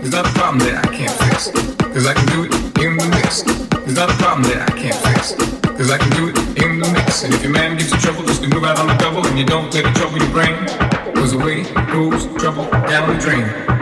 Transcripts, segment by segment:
There's not a problem that I can't fix. Cause I can do it in the mix. There's not a problem that I can't fix. Cause I can do it in the mix. And if your man gives you trouble, just to move out on the double and you don't let it trouble your brain. Cause away goes trouble down the drain.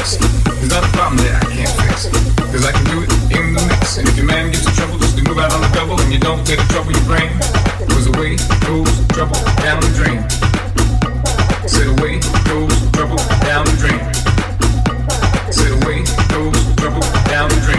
fix. There's not a problem that I can't fix. Cause I can do it in the mix. And if your man gets in trouble, just to move out on the double and you don't let it trouble your brain. Goes away, goes trouble down the drain. Set away, goes trouble down the drain. Set away, goes trouble down the drain.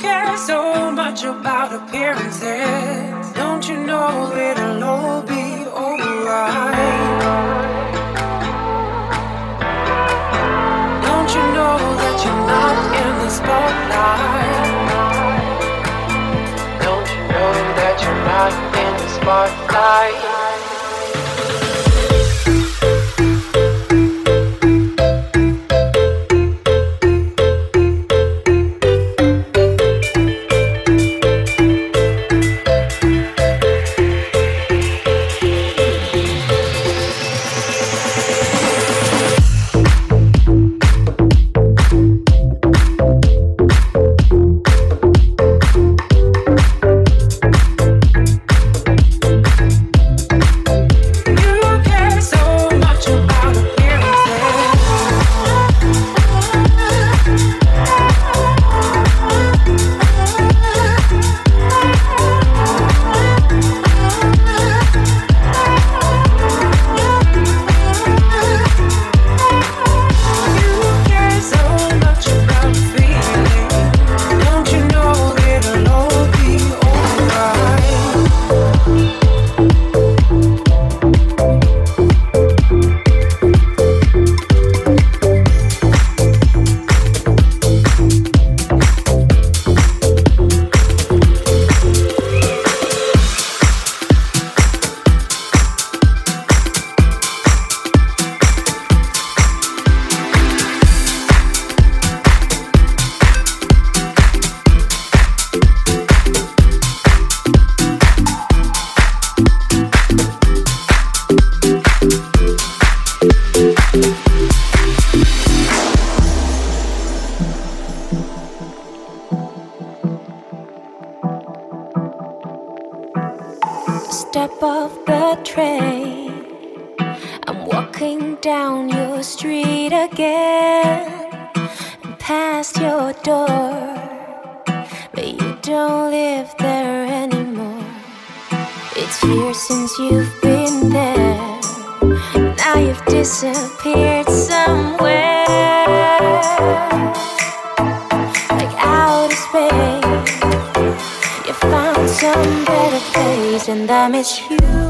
care so much about appearances. Don't you know it'll all be alright? Don't you know that you're not in the spotlight? Don't you know that you're not in the spotlight? like outer space. You found some better place, and I miss you.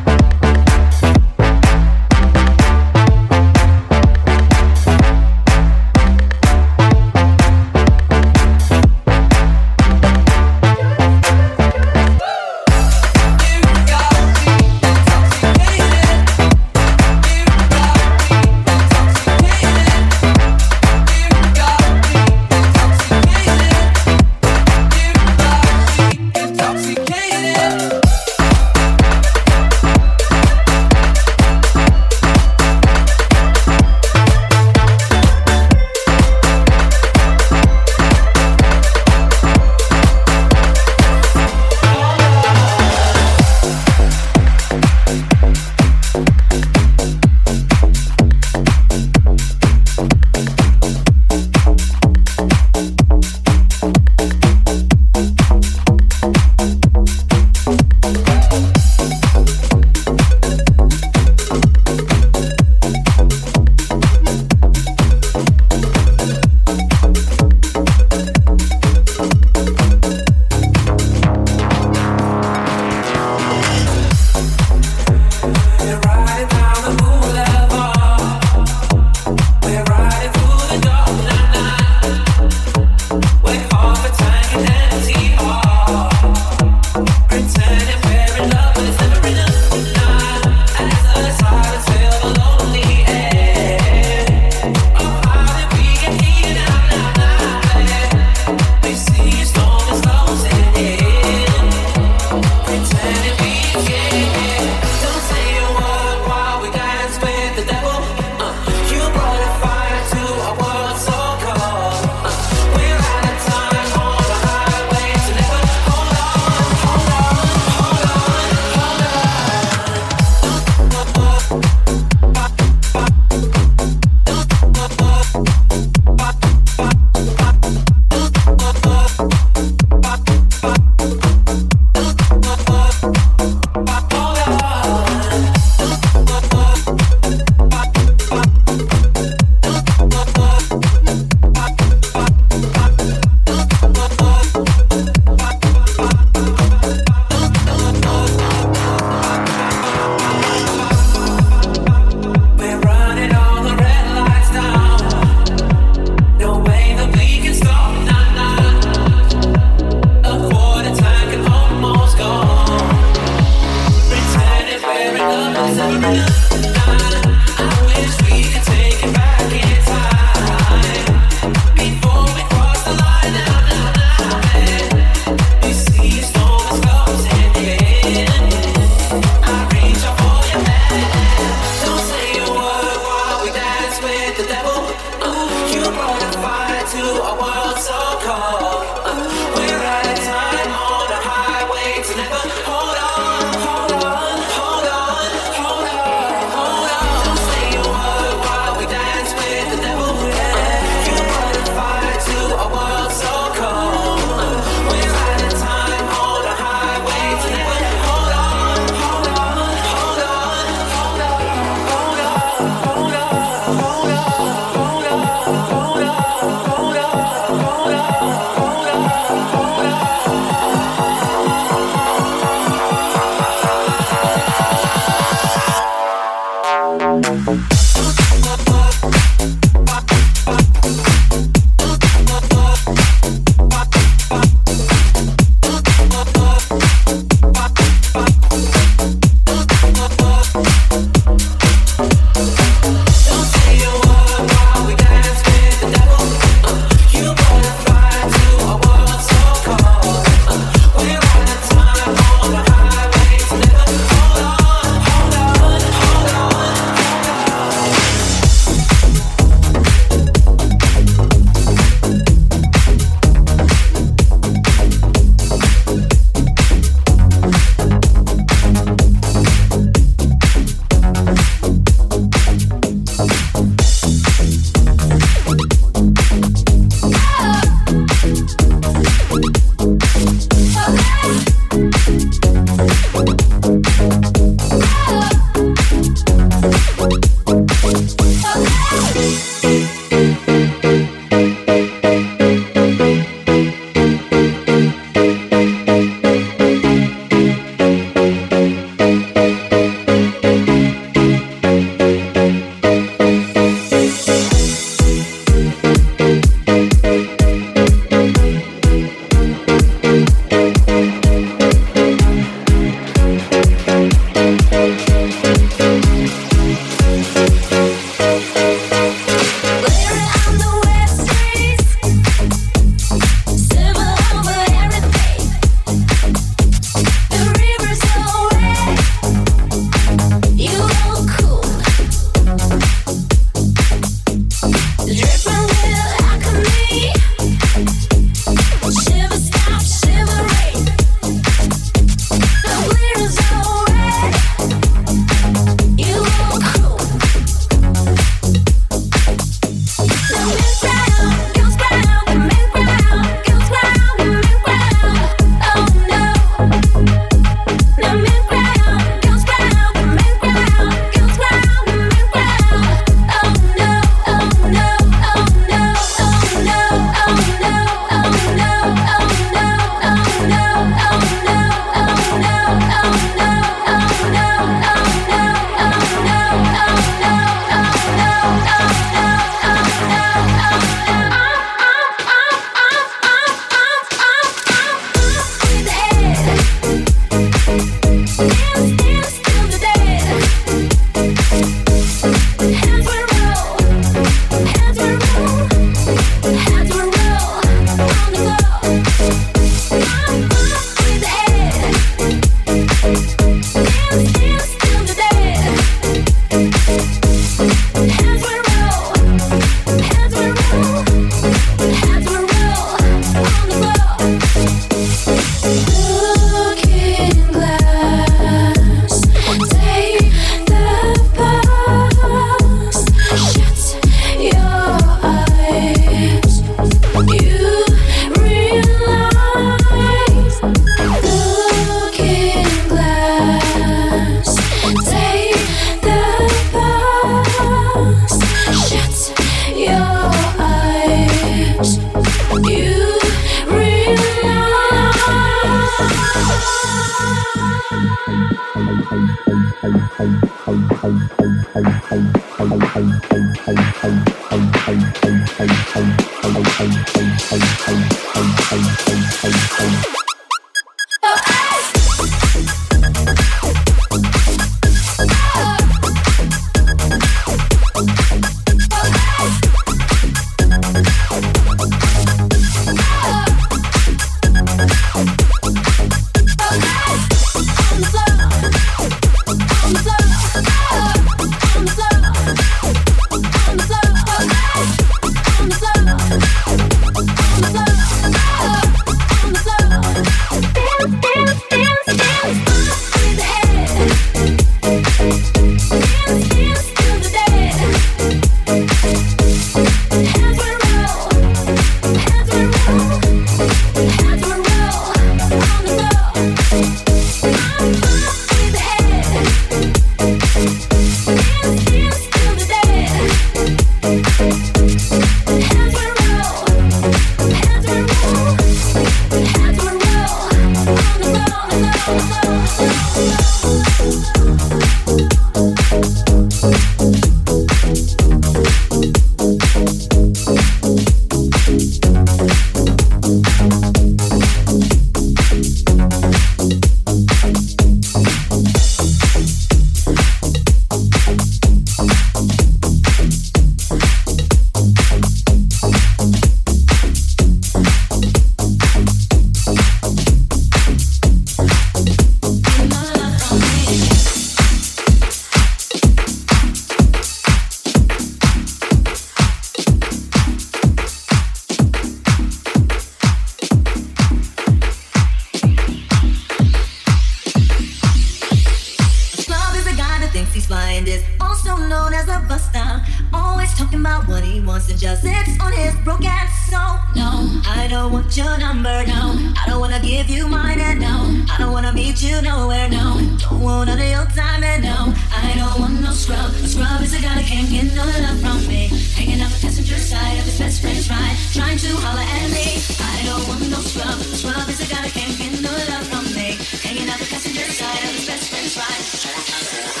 your number now. I don't wanna give you mine and now. I don't wanna meet you nowhere now. Don't want none of your time and now. I don't want no scrub. A scrub is a guy that can't get no love from me. Hanging out the passenger side of his best friend's ride, trying to holler at me. I don't want no scrub. A scrub is a guy that can't get no love from me. Hanging out the passenger side of his best friend's ride.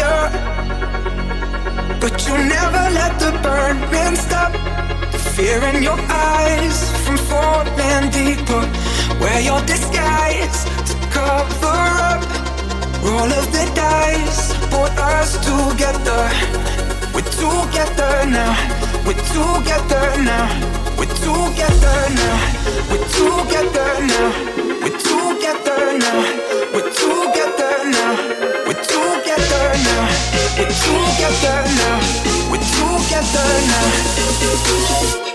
fire, but you never let the burning stop. The fear in your eyes from falling deeper. Wear your disguise to cover up. Roll of the dice, for us together. We're together now. We're together now. We're together now. We're together now. We're together now. We're together now. We're together now. We're together now. We're together now.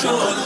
You